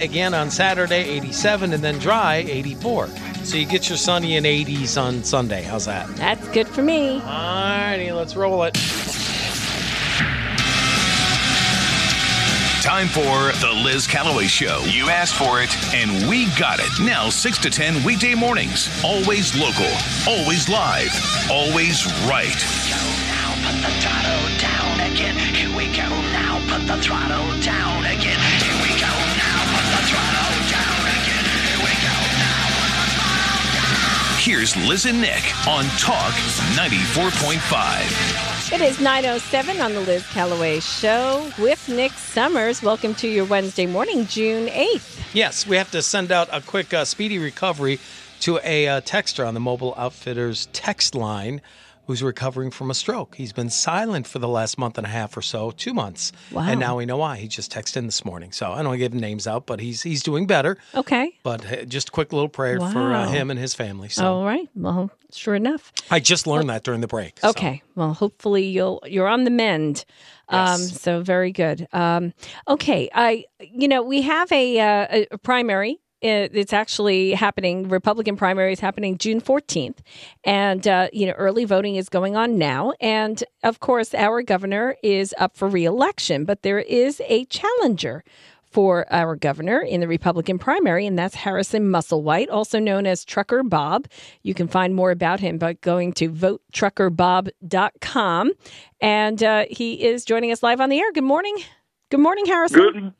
Again on Saturday, 87, and then dry, 84. So you get your sunny and 80s on Sunday. How's that? That's good for me. All righty, let's roll it. Time for the Liz Callaway Show. You asked for it, and we got it. Now, 6 to 10 weekday mornings. Always local, always live, always right. Now put the throttle down again. Here we go now. Put the throttle down again. Here's Liz and Nick on Talk 94.5. It is 9.07 on the Liz Callaway Show with Nick Summers. Welcome to your Wednesday morning, June 8th. Yes, we have to send out a quick uh, speedy recovery to a uh, texter on the Mobile Outfitters text line who's recovering from a stroke. He's been silent for the last month and a half or so, two months. Wow. And now we know why. He just texted in this morning. So I don't want to give names out, but he's he's doing better. Okay. But uh, just a quick little prayer for uh, him and his family. So All right. Well, sure enough. I just learned that during the break. so. Okay. Well, hopefully you'll you're on the mend. Um, Yes. so very good. Um, okay. I you know we have a, uh, a- a primary. It- It's actually happening. Republican primary is happening June 14th, and uh, you know early voting is going on now. And of course, our governor is up for reelection, but there is a challenger for our governor in the Republican primary, and that's Harrison Musselwhite, also known as Trucker Bob. You can find more about him by going to votetruckerbob.com. And uh, he is joining us live on the air. Good morning. Good morning, Harrison. Good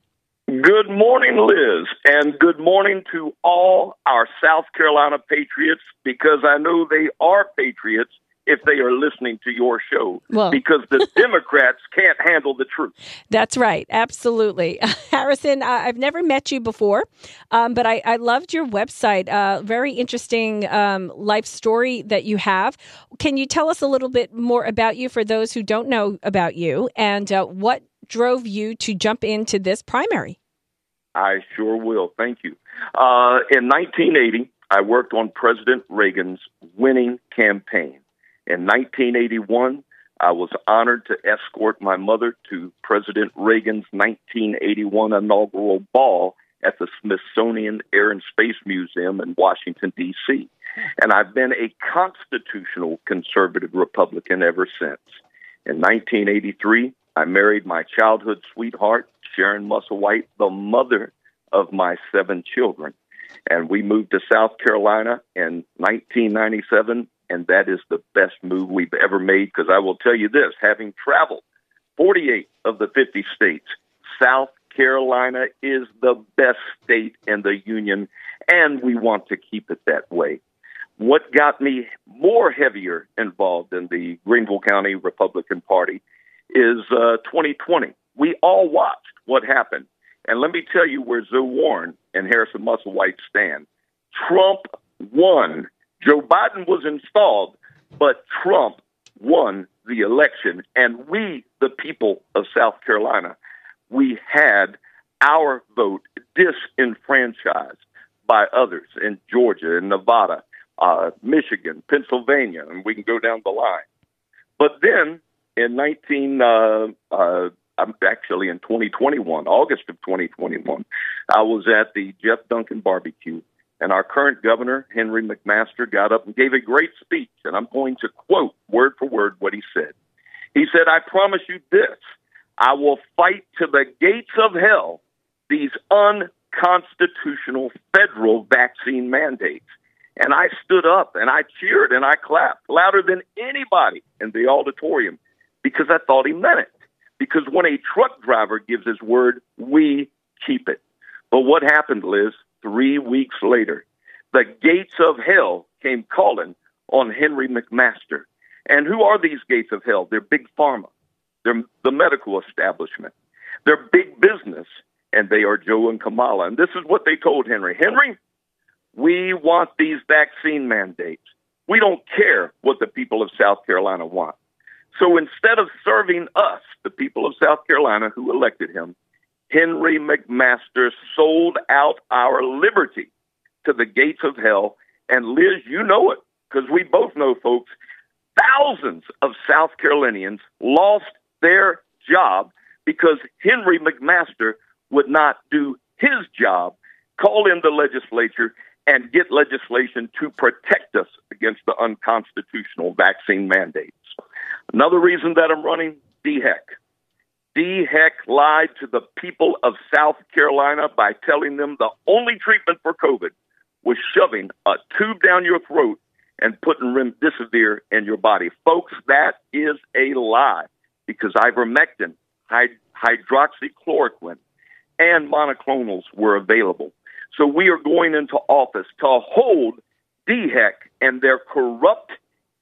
good morning, Liz, and good morning to all our South Carolina patriots because I know they are patriots if they are listening to your show Well- because the Democrats can't handle the truth. That's right. Absolutely. Harrison, I've never met you before, um, but I-, I loved your website. Uh, very interesting um, life story that you have. Can you tell us a little bit more about you for those who don't know about you and uh, what drove you to jump into this primary? I sure will. Thank you. Uh, in 1980, I worked on President Reagan's winning campaign. In 1981, I was honored to escort my mother to President Reagan's 1981 inaugural ball at the Smithsonian Air and Space Museum in Washington, D.C. And I've been a constitutional conservative Republican ever since. In 1983, I married my childhood sweetheart, Sharon Musselwhite, the mother of my seven children. And we moved to South Carolina in 1997, and that is the best move we've ever made because I will tell you this having traveled 48 of the 50 states, South Carolina is the best state in the Union, and we want to keep it that way. What got me more heavier involved in the Greenville County Republican Party is uh, 2020. We all watched what happened. And let me tell you where Zoe Warren and Harrison Musselwhite stand. Trump won. Joe Biden was installed, but Trump won the election. And we, the people of South Carolina, we had our vote disenfranchised by others in Georgia and Nevada, uh, Michigan, Pennsylvania, and we can go down the line. But then in 19, uh, uh, actually in 2021, August of 2021, I was at the Jeff Duncan barbecue, and our current governor, Henry McMaster, got up and gave a great speech, and I'm going to quote word for word what he said. He said, I promise you this I will fight to the gates of hell these unconstitutional federal vaccine mandates. And I stood up and I cheered and I clapped louder than anybody in the auditorium because I thought he meant it. Because when a truck driver gives his word, we keep it. But what happened, Liz? Three weeks later, the gates of hell came calling on Henry McMaster. And who are these gates of hell? They're big pharma. They're the medical establishment. They're big business, and they are Joe and Kamala. And this is what they told Henry Henry, we want these vaccine mandates. We don't care what the people of South Carolina want. So instead of serving us, the people of South Carolina who elected him, Henry McMaster sold out our liberty to the gates of hell. And Liz, you know it, because we both know, folks, thousands of South Carolinians lost their job because Henry McMaster would not do his job, call in the legislature and get legislation to protect us against the unconstitutional vaccine mandates. Another reason that I'm running, DHEC. DHEC lied to the people of South Carolina by telling them the only treatment for COVID was shoving a tube down your throat and putting remdesivir in your body. Folks, that is a lie because ivermectin, hyd- hydroxychloroquine, and monoclonals were available. So we are going into office to hold DHEC and their corrupt,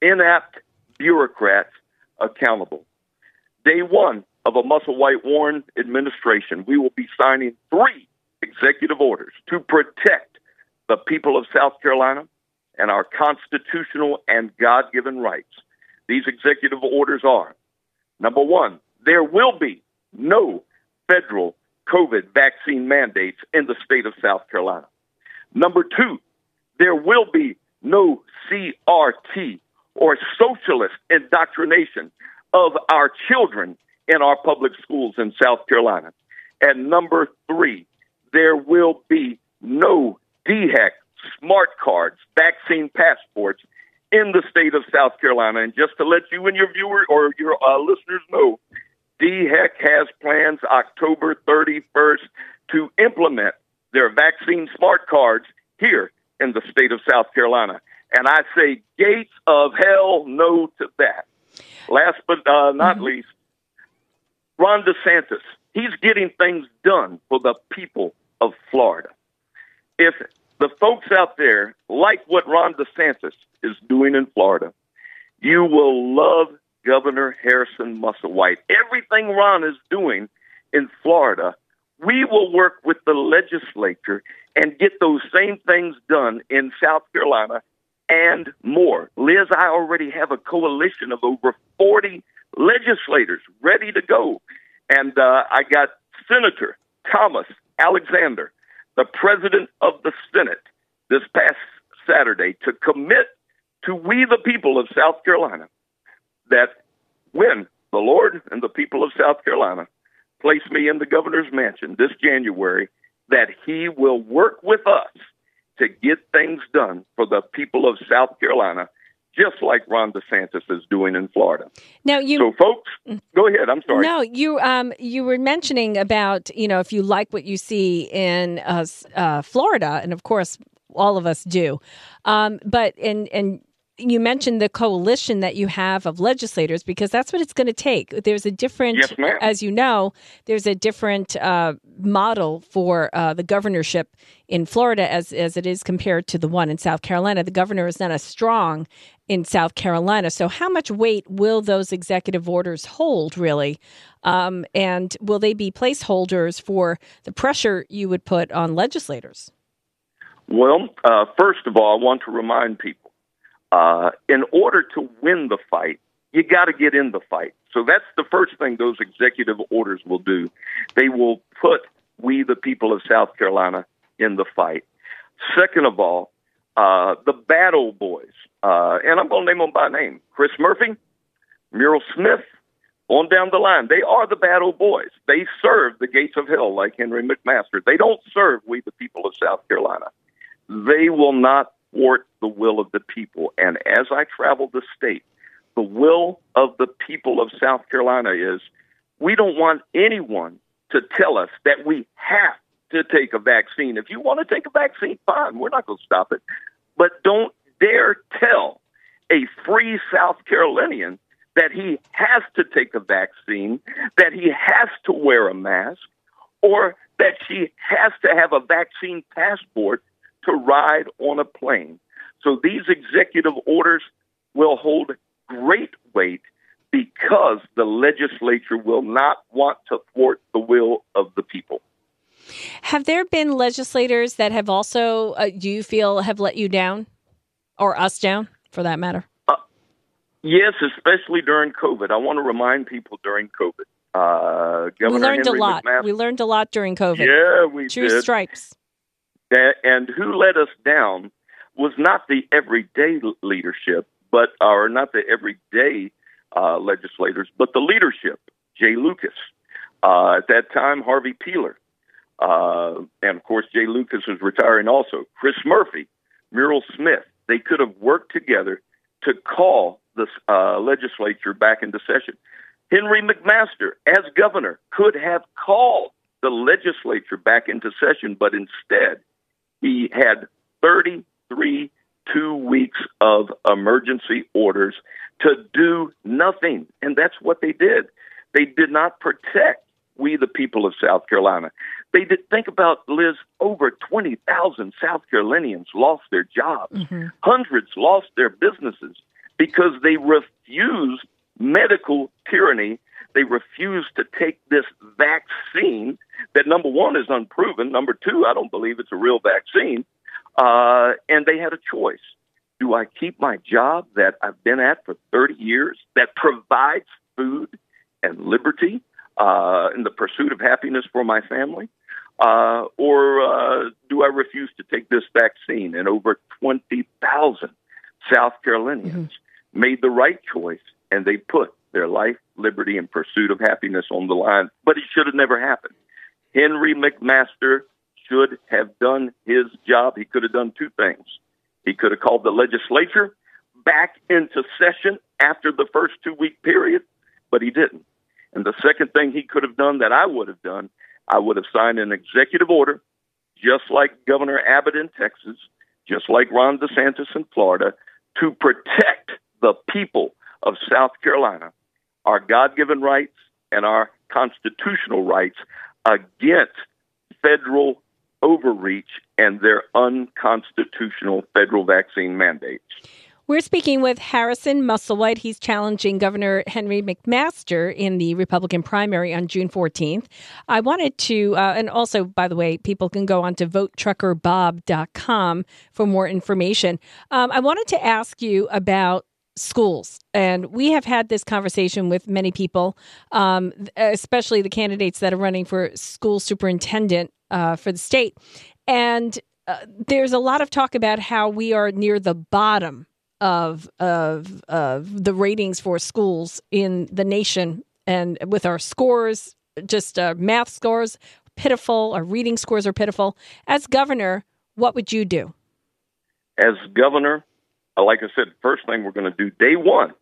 inept bureaucrats accountable. Day one of a Musselwhite Warren administration, we will be signing three executive orders to protect the people of South Carolina and our constitutional and God given rights. These executive orders are number one, there will be no federal COVID vaccine mandates in the state of South Carolina. Number two, there will be no CRT or socialist indoctrination of our children in our public schools in South Carolina. And number three, there will be no DHEC smart cards, vaccine passports in the state of South Carolina. And just to let you and your viewers or your uh, listeners know, DHEC has plans October 31st to implement their vaccine smart cards here in the state of South Carolina. And I say, gates of hell, no to that. Last but uh, not mm-hmm. least, Ron DeSantis. He's getting things done for the people of Florida. If the folks out there like what Ron DeSantis is doing in Florida, you will love Governor Harrison Musselwhite. Everything Ron is doing in Florida, we will work with the legislature and get those same things done in South Carolina and more. Liz, I already have a coalition of over 40 legislators ready to go. And uh, I got Senator Thomas Alexander, the president of the Senate, this past Saturday to commit to we, the people of South Carolina, that when the Lord and the people of South Carolina place me in the governor's mansion this January, that he will work with us to get things done for the people of South Carolina, just like Ron DeSantis is doing in Florida. Now, you so folks, go ahead. I'm sorry. No, you um you were mentioning about you know if you like what you see in uh, uh, Florida, and of course all of us do, um, but and and you mentioned the coalition that you have of legislators because that's what it's going to take. There's a different, yes, as you know, there's a different uh, model for uh, the governorship in Florida as as it is compared to the one in South Carolina. The governor is not as strong in South Carolina. So, how much weight will those executive orders hold, really? Um, and will they be placeholders for the pressure you would put on legislators? Well, uh, first of all, I want to remind people uh, in order to win the fight, you got to get in the fight. So that's the first thing those executive orders will do. They will put we, the people of South Carolina, in the fight. Second of all, uh, the Battle boys, uh, and I'm going to name them by name Chris Murphy, Murrell Smith, on down the line. They are the Battle boys. They serve the gates of hell like Henry McMaster. They don't serve we, the people of South Carolina. They will not thwart the will of the people. And as I travel the state, the will of the people of South Carolina is we don't want anyone to tell us that we have to take a vaccine. If you want to take a vaccine, fine, we're not going to stop it. But don't dare tell a free South Carolinian that he has to take a vaccine, that he has to wear a mask, or that she has to have a vaccine passport to ride on a plane. So these executive orders will hold great weight because the legislature will not want to thwart the will of the people. Have there been legislators that have also, uh, do you feel, have let you down or us down for that matter? Uh, yes, especially during COVID. I want to remind people during COVID. Uh, we learned Henry a lot. McMaster, we learned a lot during COVID. Yeah, we True did. stripes. And who let us down was not the everyday leadership, but or not the everyday uh, legislators, but the leadership. Jay Lucas, uh, at that time, Harvey Peeler, uh, and of course Jay Lucas was retiring also. Chris Murphy, Murrell Smith, they could have worked together to call the uh, legislature back into session. Henry McMaster, as governor, could have called the legislature back into session, but instead he had 33 two weeks of emergency orders to do nothing. And that's what they did. They did not protect we, the people of South Carolina. They did think about Liz. Over twenty thousand South Carolinians lost their jobs. Mm-hmm. Hundreds lost their businesses because they refused medical tyranny. They refused to take this vaccine that number one is unproven. Number two, I don't believe it's a real vaccine. Uh, and they had a choice. Do I keep my job that I've been at for 30 years that provides food and liberty uh, in the pursuit of happiness for my family? Uh, or uh, do I refuse to take this vaccine? And over 20,000 South Carolinians made the right choice and they put their life, liberty, and pursuit of happiness on the line. But it should have never happened. Henry McMaster should have done his job. He could have done two things. He could have called the legislature back into session after the first two week period, but he didn't. And the second thing he could have done that I would have done, I would have signed an executive order, just like Governor Abbott in Texas, just like Ron DeSantis in Florida, to protect the people of South Carolina, our God given rights and our constitutional rights against federal overreach and their unconstitutional federal vaccine mandates. We're speaking with Harrison Musselwhite. He's challenging Governor Henry McMaster in the Republican primary on June 14th. I wanted to, uh, and also, by the way, people can go on to votetruckerbob.com for more information. Um, I wanted to ask you about schools. And we have had this conversation with many people, um, especially the candidates that are running for school superintendent uh, for the state. And uh, there's a lot of talk about how we are near the bottom of of of the ratings for schools in the nation, and with our scores, just uh, math scores pitiful, our reading scores are pitiful. As governor, what would you do? As governor, like I said, first thing we're going to do day one,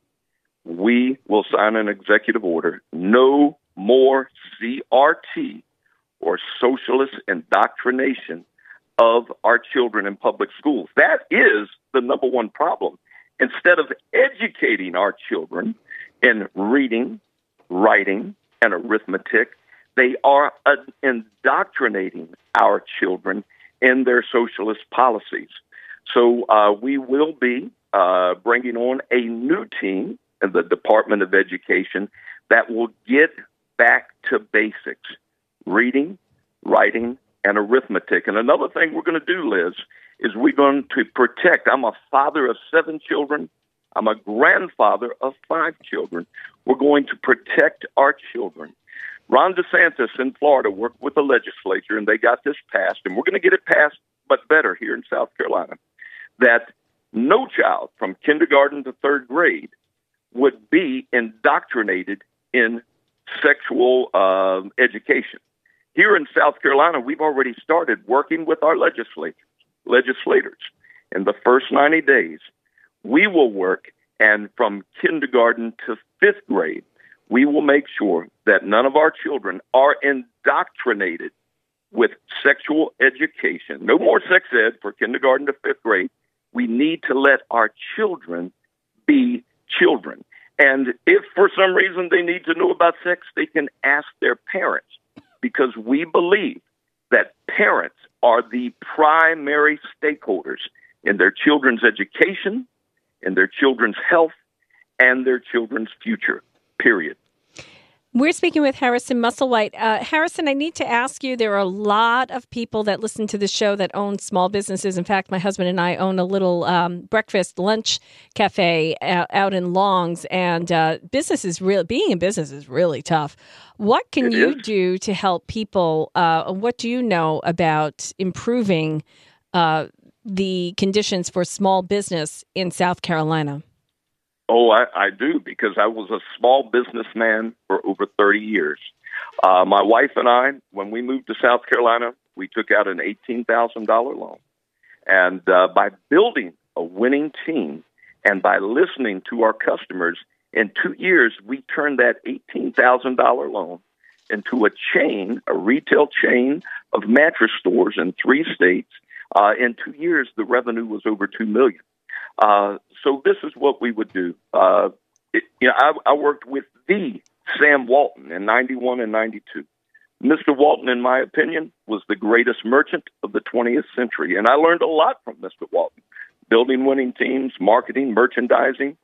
we will sign an executive order. No more CRT or socialist indoctrination of our children in public schools. That is the number one problem. Instead of educating our children in reading, writing, and arithmetic, they are uh, indoctrinating our children in their socialist policies. So uh, we will be uh, bringing on a new team in the Department of Education that will get back to basics reading, writing, and arithmetic. And another thing we're going to do, Liz, is we're going to protect. I'm a father of seven children. I'm a grandfather of five children. We're going to protect our children. Ron DeSantis in Florida worked with the legislature and they got this passed, and we're going to get it passed, but better here in South Carolina, that no child from kindergarten to third grade would be indoctrinated in sexual uh, education. Here in South Carolina, we've already started working with our legislators, legislators. In the first 90 days, we will work, and from kindergarten to fifth grade, we will make sure that none of our children are indoctrinated with sexual education. No more sex ed for kindergarten to fifth grade. We need to let our children be children. And if for some reason they need to know about sex, they can ask their parents because we believe that parents are the primary stakeholders in their children's education, in their children's health, and their children's future, period. We're speaking with Harrison Musselwhite. Uh, Harrison, I need to ask you there are a lot of people that listen to the show that own small businesses. In fact, my husband and I own a little um, breakfast lunch cafe out, out in Longs, and uh, business is real. Being in business is really tough. What can It you is. do to help people? Uh, what do you know about improving uh, the conditions for small business in South Carolina? Oh, I, I do because I was a small businessman for over 30 years. Uh, my wife and I, when we moved to South Carolina, we took out an $18,000 loan. And uh, by building a winning team and by listening to our customers, in two years, we turned that $18,000 loan into a chain, a retail chain of mattress stores in three states. Uh, in two years, the revenue was over two million. Uh, so this is what we would do. Uh, it, you know, I, I worked with the Sam Walton in '91 and '92. Mr. Walton, in my opinion, was the greatest merchant of the 20th century, and I learned a lot from Mr. Walton, building winning teams, marketing, merchandising.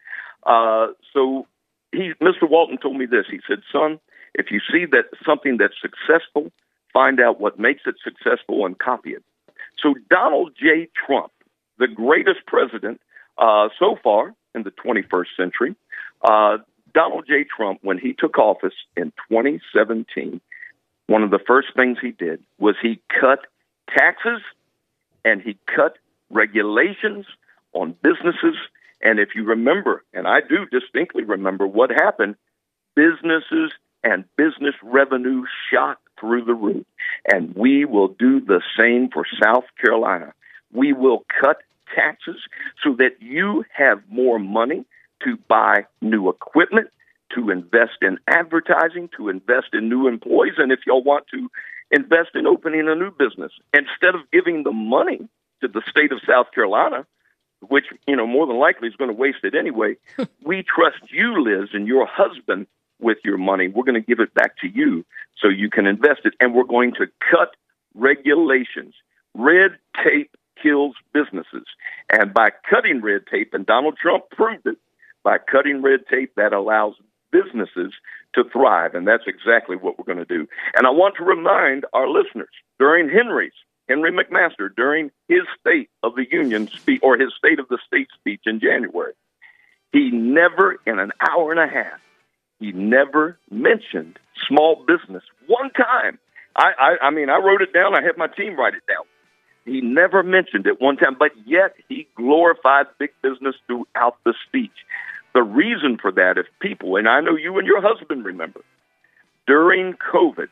Uh, so he, Mr. Walton told me this. He said, "Son, if you see that something that's successful, find out what makes it successful and copy it." So Donald J. Trump, the greatest president uh, so far in the 21st century, uh, Donald J. Trump, when he took office in 2017, one of the first things he did was he cut taxes and he cut regulations on businesses. And if you remember, and I do distinctly remember what happened, businesses and business revenue shot through the roof. And we will do the same for South Carolina. We will cut taxes so that you have more money to buy new equipment, to invest in advertising, to invest in new employees, and if y'all want to invest in opening a new business. Instead of giving the money to the state of South Carolina, which, you know, more than likely is going to waste it anyway, we trust you, Liz, and your husband with your money. We're going to give it back to you so you can invest it, and we're going to cut regulations. Red tape kills businesses. And by cutting red tape, and Donald Trump proved it, by cutting red tape, that allows businesses to thrive. And that's exactly what we're going to do. And I want to remind our listeners during Henry's, Henry McMaster, during his State of the Union speech or his State of the State speech in January, he never, in an hour and a half, he never mentioned small business one time. I, I, I mean, I wrote it down. I had my team write it down. He never mentioned it one time, but yet he glorified big business throughout the speech. The reason for that, if people, and I know you and your husband remember, during COVID,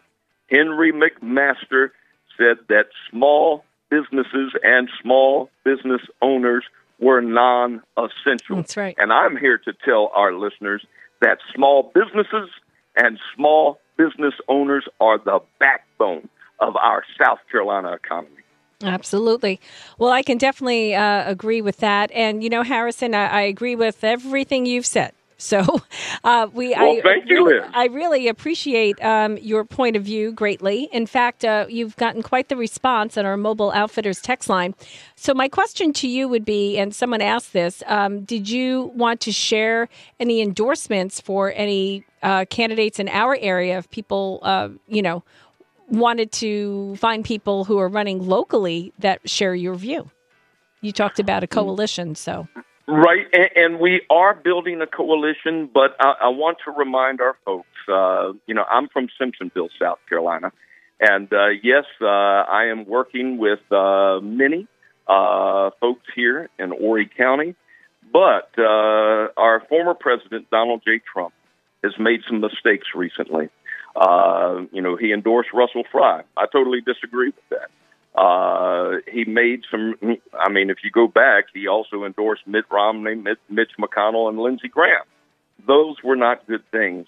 Henry McMaster said that small businesses and small business owners were non essential. That's right. And I'm here to tell our listeners that small businesses and small business owners are the backbone of our South Carolina economy. Absolutely. Well, I can definitely uh, agree with that. And, you know, Harrison, I, I agree with everything you've said. So, uh, we Well, I thank you, really. I really appreciate um, your point of view greatly. In fact, uh, you've gotten quite the response on our mobile outfitters text line. So, my question to you would be, and someone asked this: um, Did you want to share any endorsements for any uh, candidates in our area? If people, uh, you know, wanted to find people who are running locally that share your view. You talked about a coalition, so Right, and, and we are building a coalition, but I, I want to remind our folks. Uh, you know, I'm from Simpsonville, South Carolina, and uh, yes, uh, I am working with uh, many uh, folks here in Horry County. But uh, our former president, Donald J. Trump, has made some mistakes recently. Uh, you know, he endorsed Russell Fry. I totally disagree with that. Uh, he made some. I mean, if you go back, he also endorsed Mitt Romney, Mitch, McConnell, and Lindsey Graham. Those were not good things.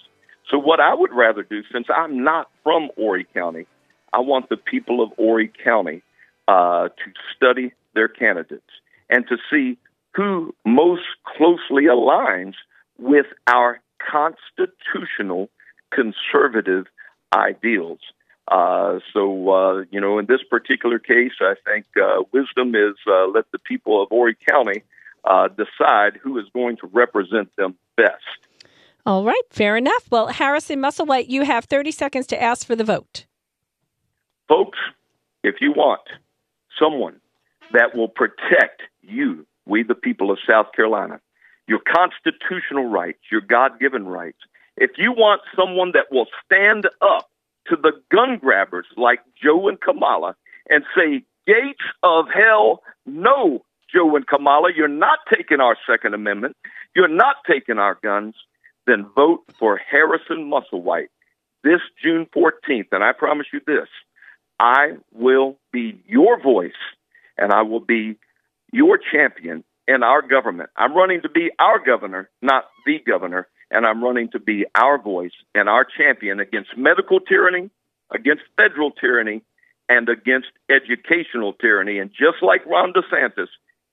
So, what I would rather do, since I'm not from Horry County, I want the people of Horry County uh, to study their candidates and to see who most closely aligns with our constitutional conservative ideals. Uh, so, uh, you know, in this particular case, I think uh, wisdom is uh, let the people of Horry County uh, decide who is going to represent them best. all right, fair enough. Well, Harrison Musselwhite, you have 30 seconds to ask for the vote. Folks, if you want someone that will protect you, we the people of South Carolina, your constitutional rights, your God given rights, if you want someone that will stand up to the gun grabbers like Joe and Kamala and say, Gates of hell, no, Joe and Kamala, you're not taking our Second Amendment, you're not taking our guns, then vote for Harrison Musselwhite. this June 14th, and I promise you this I will be your voice and I will be your champion in our government. I'm running to be our governor, not the governor, and I'm running to be our voice and our champion against medical tyranny, against federal tyranny, and against educational tyranny. And just like Ron DeSantis,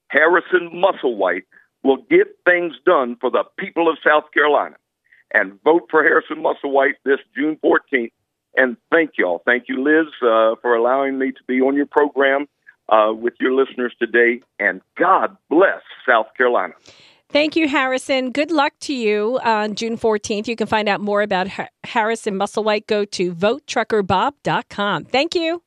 Harrison Musselwhite will get things done for the people of South Carolina. And vote for Harrison Musselwhite this June 14th. And thank y'all. Thank you, Liz, uh, for allowing me to be on your program uh, with your listeners today. And God bless South Carolina. Thank you, Harrison. Good luck to you on June 14th. You can find out more about Har- Harrison Musselwhite. Go to votetruckerbob.com. Thank you.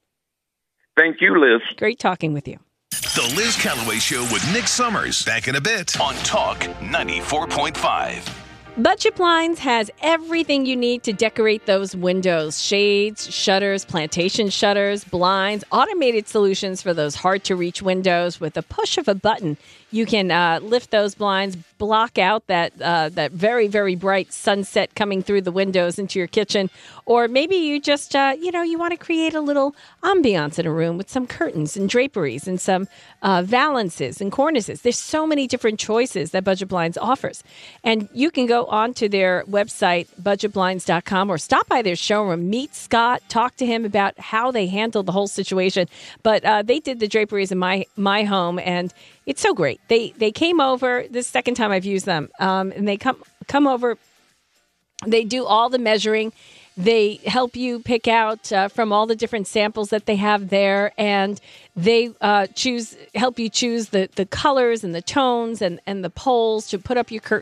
Thank you, Liz. Great talking with you. The Liz Callaway Show with Nick Summers. Back in a bit on Talk 94.5. Budget Blinds has everything you need to decorate those windows shades, shutters, plantation shutters, blinds, automated solutions for those hard to reach windows. With a push of a button, you can uh, lift those blinds, block out that uh, that very very bright sunset coming through the windows into your kitchen, or maybe you just uh, you know you want to create a little ambiance in a room with some curtains and draperies and some uh, valances and cornices. There's so many different choices that Budget Blinds offers, and you can go onto their website budgetblinds.com or stop by their showroom, meet Scott, talk to him about how they handled the whole situation. But uh, they did the draperies in my my home and it's so great. They they came over this second time I've used them, um, and they come come over. They do all the measuring. They help you pick out uh, from all the different samples that they have there, and they uh, choose help you choose the, the colors and the tones and, and the poles to put up your curtains.